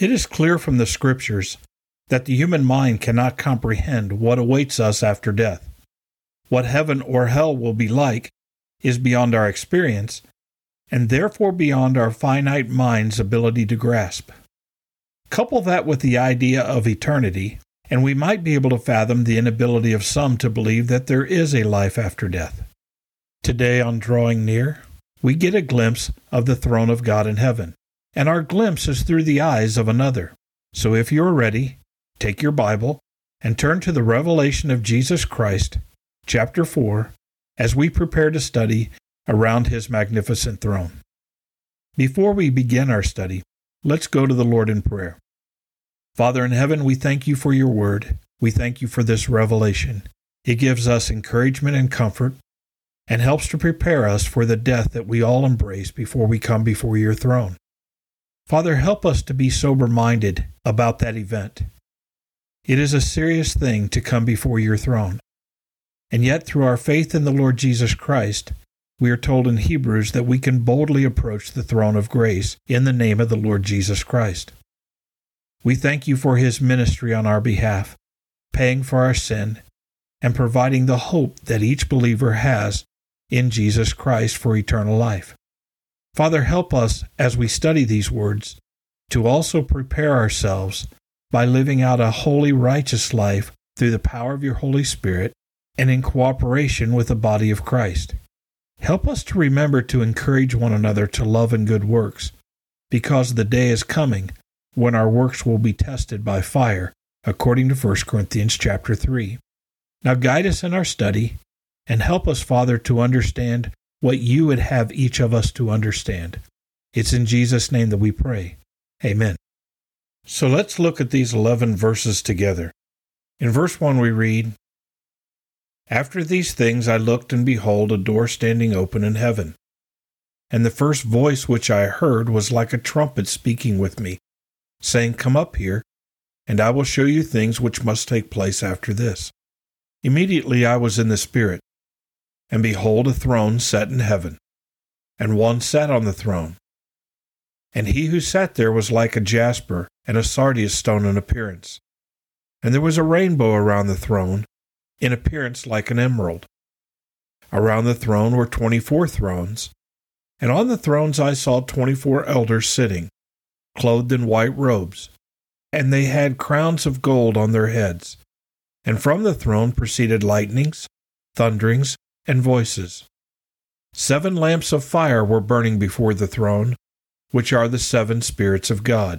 It is clear from the Scriptures that the human mind cannot comprehend what awaits us after death. What heaven or hell will be like is beyond our experience, and therefore beyond our finite mind's ability to grasp. Couple that with the idea of eternity, and we might be able to fathom the inability of some to believe that there is a life after death. Today, on Drawing Near, we get a glimpse of the throne of God in heaven, and our glimpse is through the eyes of another. So if you're ready, take your Bible and turn to the revelation of Jesus Christ, chapter 4, as we prepare to study around his magnificent throne. Before we begin our study, let's go to the Lord in prayer. Father in heaven, we thank you for your word. We thank you for this revelation. It gives us encouragement and comfort and helps to prepare us for the death that we all embrace before we come before your throne. Father, help us to be sober minded about that event. It is a serious thing to come before your throne. And yet, through our faith in the Lord Jesus Christ, we are told in Hebrews that we can boldly approach the throne of grace in the name of the Lord Jesus Christ. We thank you for his ministry on our behalf, paying for our sin, and providing the hope that each believer has in Jesus Christ for eternal life. Father, help us as we study these words to also prepare ourselves by living out a holy, righteous life through the power of your Holy Spirit and in cooperation with the body of Christ. Help us to remember to encourage one another to love and good works, because the day is coming when our works will be tested by fire, according to 1 Corinthians chapter 3. Now guide us in our study and help us, Father, to understand what you would have each of us to understand. It's in Jesus' name that we pray. Amen. So let's look at these 11 verses together. In verse 1, we read After these things I looked, and behold, a door standing open in heaven. And the first voice which I heard was like a trumpet speaking with me, saying, Come up here, and I will show you things which must take place after this. Immediately I was in the Spirit, and behold, a throne set in heaven, and one sat on the throne. And he who sat there was like a jasper and a sardius stone in appearance. And there was a rainbow around the throne, in appearance like an emerald. Around the throne were twenty four thrones, and on the thrones I saw twenty four elders sitting clothed in white robes, and they had crowns of gold on their heads. And from the throne proceeded lightnings, thunderings, and voices. Seven lamps of fire were burning before the throne, which are the seven spirits of God.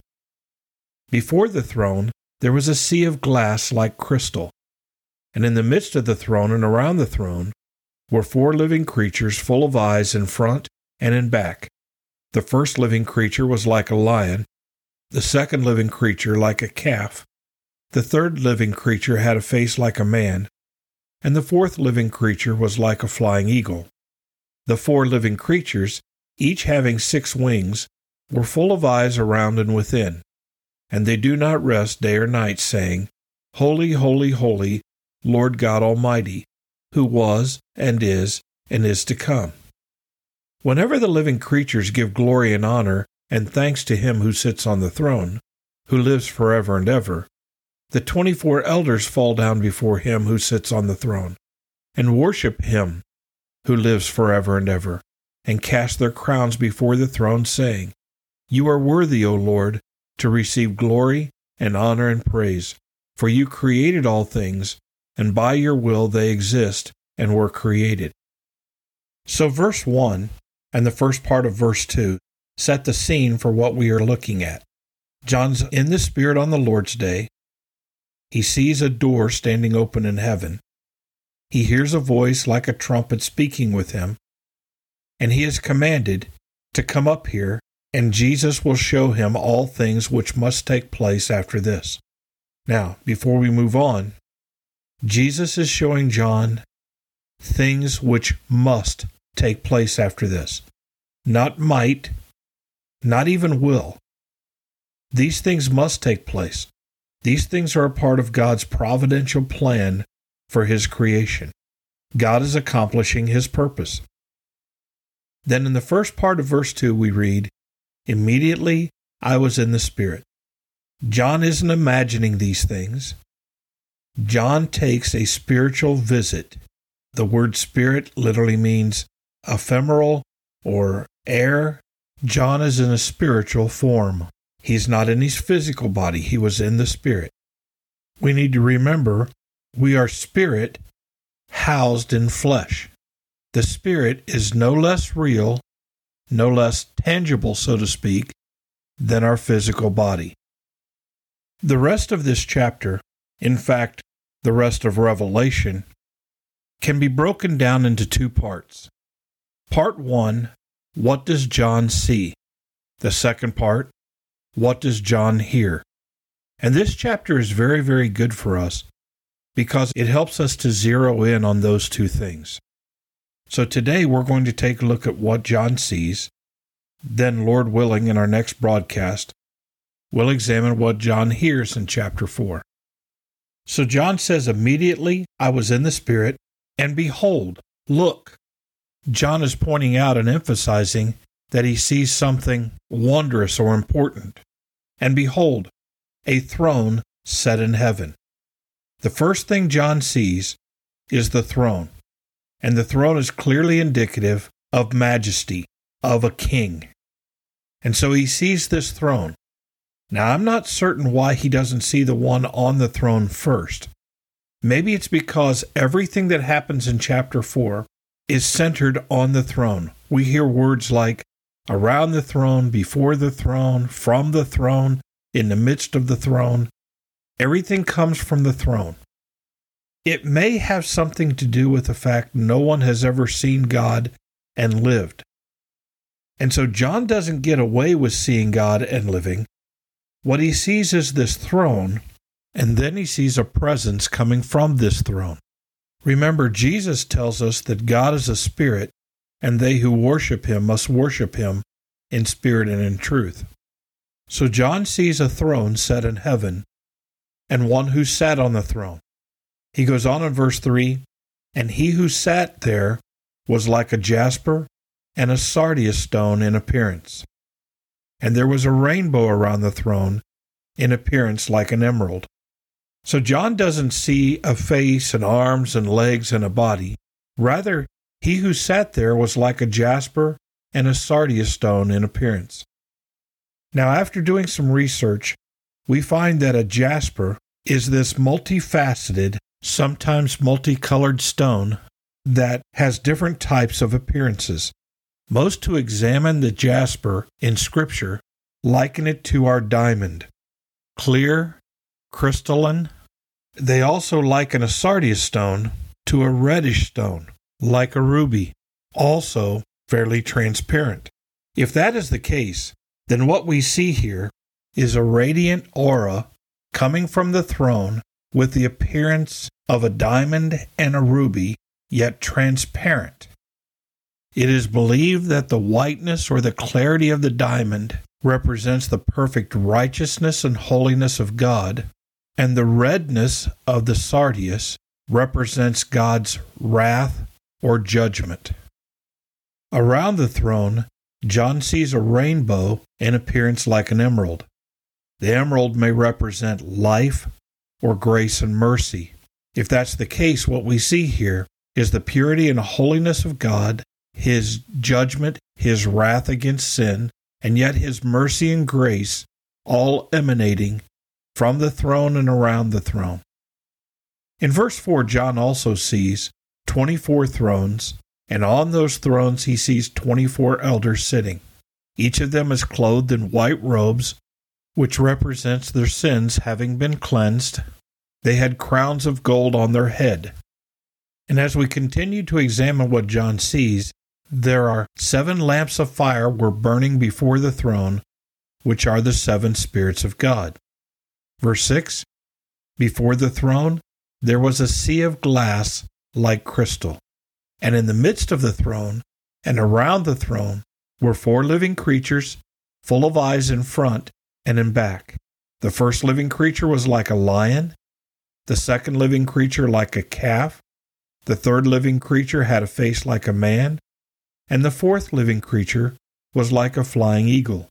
Before the throne there was a sea of glass like crystal, and in the midst of the throne and around the throne were four living creatures full of eyes in front and in back. The first living creature was like a lion, the second living creature like a calf, the third living creature had a face like a man, and the fourth living creature was like a flying eagle. The four living creatures, each having six wings, were full of eyes around and within, and they do not rest day or night, saying, Holy, holy, holy, Lord God Almighty, who was, and is, and is to come. Whenever the living creatures give glory and honor and thanks to him who sits on the throne, who lives forever and ever, the twenty four elders fall down before him who sits on the throne, and worship him who lives forever and ever, and cast their crowns before the throne, saying, You are worthy, O Lord, to receive glory and honor and praise, for you created all things, and by your will they exist and were created. So, verse 1 and the first part of verse 2 set the scene for what we are looking at. John's in the Spirit on the Lord's day. He sees a door standing open in heaven. He hears a voice like a trumpet speaking with him, and he is commanded to come up here, and Jesus will show him all things which must take place after this. Now, before we move on, Jesus is showing John things which must take place after this. Not might, not even will. These things must take place. These things are a part of God's providential plan for His creation. God is accomplishing His purpose. Then in the first part of verse 2, we read, Immediately I was in the Spirit. John isn't imagining these things. John takes a spiritual visit. The word spirit literally means ephemeral or air. John is in a spiritual form. He's not in his physical body, he was in the spirit. We need to remember we are spirit housed in flesh. The spirit is no less real, no less tangible, so to speak, than our physical body. The rest of this chapter, in fact, the rest of Revelation, can be broken down into two parts. Part one What does John see? The second part What does John hear? And this chapter is very, very good for us because it helps us to zero in on those two things. So today we're going to take a look at what John sees. Then, Lord willing, in our next broadcast, we'll examine what John hears in chapter 4. So John says, Immediately I was in the Spirit, and behold, look. John is pointing out and emphasizing that he sees something wondrous or important. And behold, a throne set in heaven. The first thing John sees is the throne, and the throne is clearly indicative of majesty, of a king. And so he sees this throne. Now, I'm not certain why he doesn't see the one on the throne first. Maybe it's because everything that happens in chapter 4 is centered on the throne. We hear words like around the throne, before the throne, from the throne, in the midst of the throne. Everything comes from the throne. It may have something to do with the fact no one has ever seen God and lived. And so John doesn't get away with seeing God and living. What he sees is this throne, and then he sees a presence coming from this throne. Remember, Jesus tells us that God is a spirit, and they who worship him must worship him in spirit and in truth. So John sees a throne set in heaven, and one who sat on the throne. He goes on in verse 3 And he who sat there was like a jasper and a sardius stone in appearance. And there was a rainbow around the throne in appearance like an emerald. So John doesn't see a face and arms and legs and a body. Rather, he who sat there was like a jasper and a sardius stone in appearance. Now, after doing some research, we find that a jasper is this multifaceted, sometimes multicolored stone that has different types of appearances. Most who examine the jasper in Scripture liken it to our diamond clear, crystalline. They also liken a sardius stone to a reddish stone, like a ruby, also fairly transparent. If that is the case, then what we see here is a radiant aura coming from the throne with the appearance of a diamond and a ruby, yet transparent. It is believed that the whiteness or the clarity of the diamond represents the perfect righteousness and holiness of God, and the redness of the sardius represents God's wrath or judgment. Around the throne, John sees a rainbow in appearance like an emerald. The emerald may represent life or grace and mercy. If that's the case, what we see here is the purity and holiness of God his judgment, his wrath against sin, and yet his mercy and grace, all emanating from the throne and around the throne. In verse 4, John also sees 24 thrones, and on those thrones he sees 24 elders sitting. Each of them is clothed in white robes, which represents their sins having been cleansed. They had crowns of gold on their head. And as we continue to examine what John sees, there are seven lamps of fire were burning before the throne, which are the seven spirits of God. Verse 6 Before the throne there was a sea of glass like crystal, and in the midst of the throne and around the throne were four living creatures, full of eyes in front and in back. The first living creature was like a lion, the second living creature like a calf, the third living creature had a face like a man and the fourth living creature was like a flying eagle.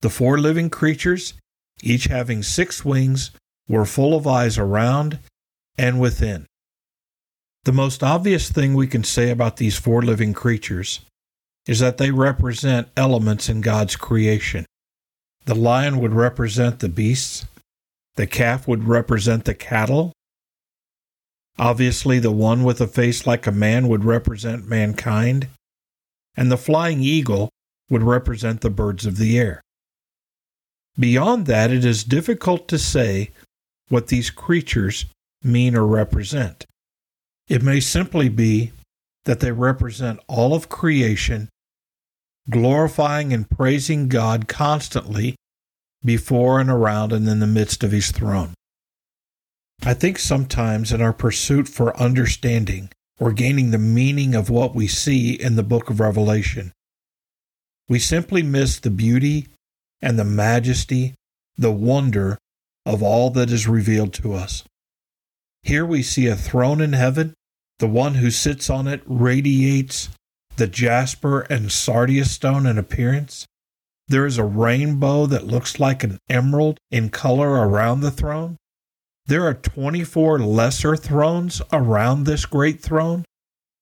The four living creatures, each having six wings, were full of eyes around and within. The most obvious thing we can say about these four living creatures is that they represent elements in God's creation. The lion would represent the beasts, the calf would represent the cattle. Obviously, the one with a face like a man would represent mankind, and the flying eagle would represent the birds of the air. Beyond that, it is difficult to say what these creatures mean or represent. It may simply be that they represent all of creation, glorifying and praising God constantly before and around and in the midst of his throne. I think sometimes in our pursuit for understanding or gaining the meaning of what we see in the book of Revelation, we simply miss the beauty and the majesty, the wonder of all that is revealed to us. Here we see a throne in heaven. The one who sits on it radiates the jasper and sardius stone in appearance. There is a rainbow that looks like an emerald in color around the throne. There are 24 lesser thrones around this great throne,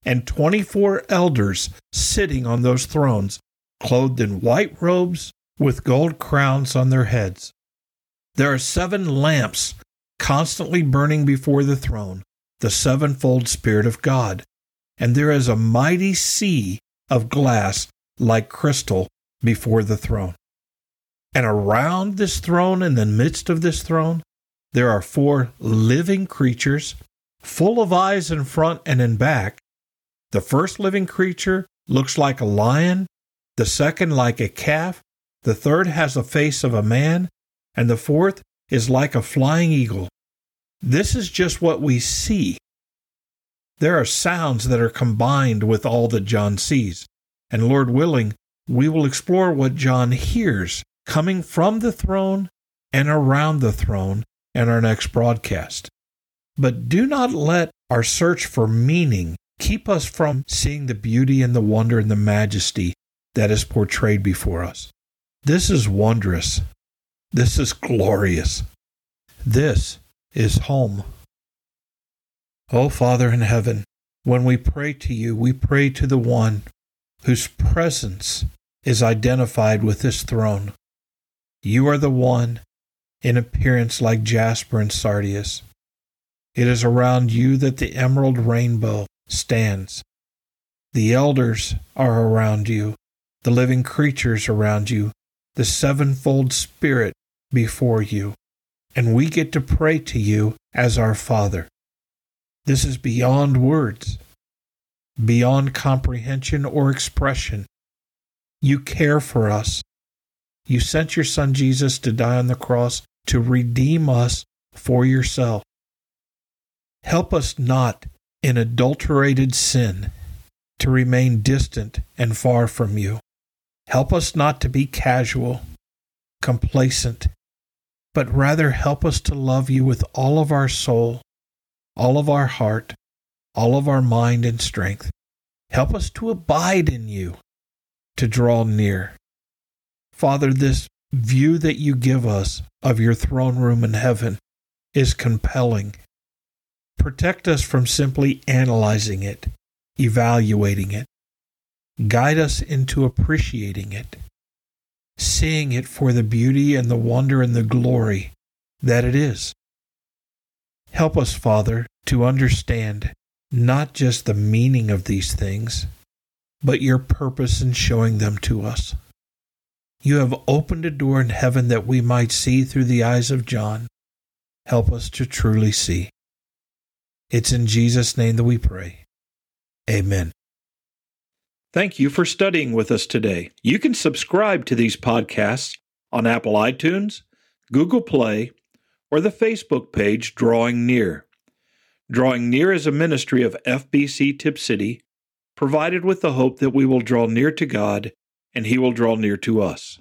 and 24 elders sitting on those thrones, clothed in white robes with gold crowns on their heads. There are seven lamps constantly burning before the throne, the sevenfold Spirit of God. And there is a mighty sea of glass like crystal before the throne. And around this throne, in the midst of this throne, there are four living creatures, full of eyes in front and in back. The first living creature looks like a lion, the second like a calf, the third has the face of a man, and the fourth is like a flying eagle. This is just what we see. There are sounds that are combined with all that John sees, and Lord willing, we will explore what John hears coming from the throne and around the throne in our next broadcast. But do not let our search for meaning keep us from seeing the beauty and the wonder and the majesty that is portrayed before us. This is wondrous. This is glorious. This is home. O oh, Father in heaven, when we pray to you, we pray to the one whose presence is identified with this throne. You are the one in appearance like jasper and sardius. It is around you that the emerald rainbow stands. The elders are around you, the living creatures around you, the sevenfold Spirit before you, and we get to pray to you as our Father. This is beyond words, beyond comprehension or expression. You care for us. You sent your Son Jesus to die on the cross to redeem us for yourself. Help us not in adulterated sin to remain distant and far from you. Help us not to be casual, complacent, but rather help us to love you with all of our soul, all of our heart, all of our mind and strength. Help us to abide in you, to draw near. Father, this view that you give us of your throne room in heaven is compelling. Protect us from simply analyzing it, evaluating it, Guide us into appreciating it, seeing it for the beauty and the wonder and the glory that it is. Help us, Father, to understand not just the meaning of these things, but your purpose in showing them to us. You have opened a door in heaven that we might see through the eyes of John. Help us to truly see. It's in Jesus' name that we pray. Amen. Thank you for studying with us today. You can subscribe to these podcasts on Apple iTunes, Google Play, or the Facebook page Drawing Near. Drawing Near is a ministry of FBC Tipp City, provided with the hope that we will draw near to God and He will draw near to us.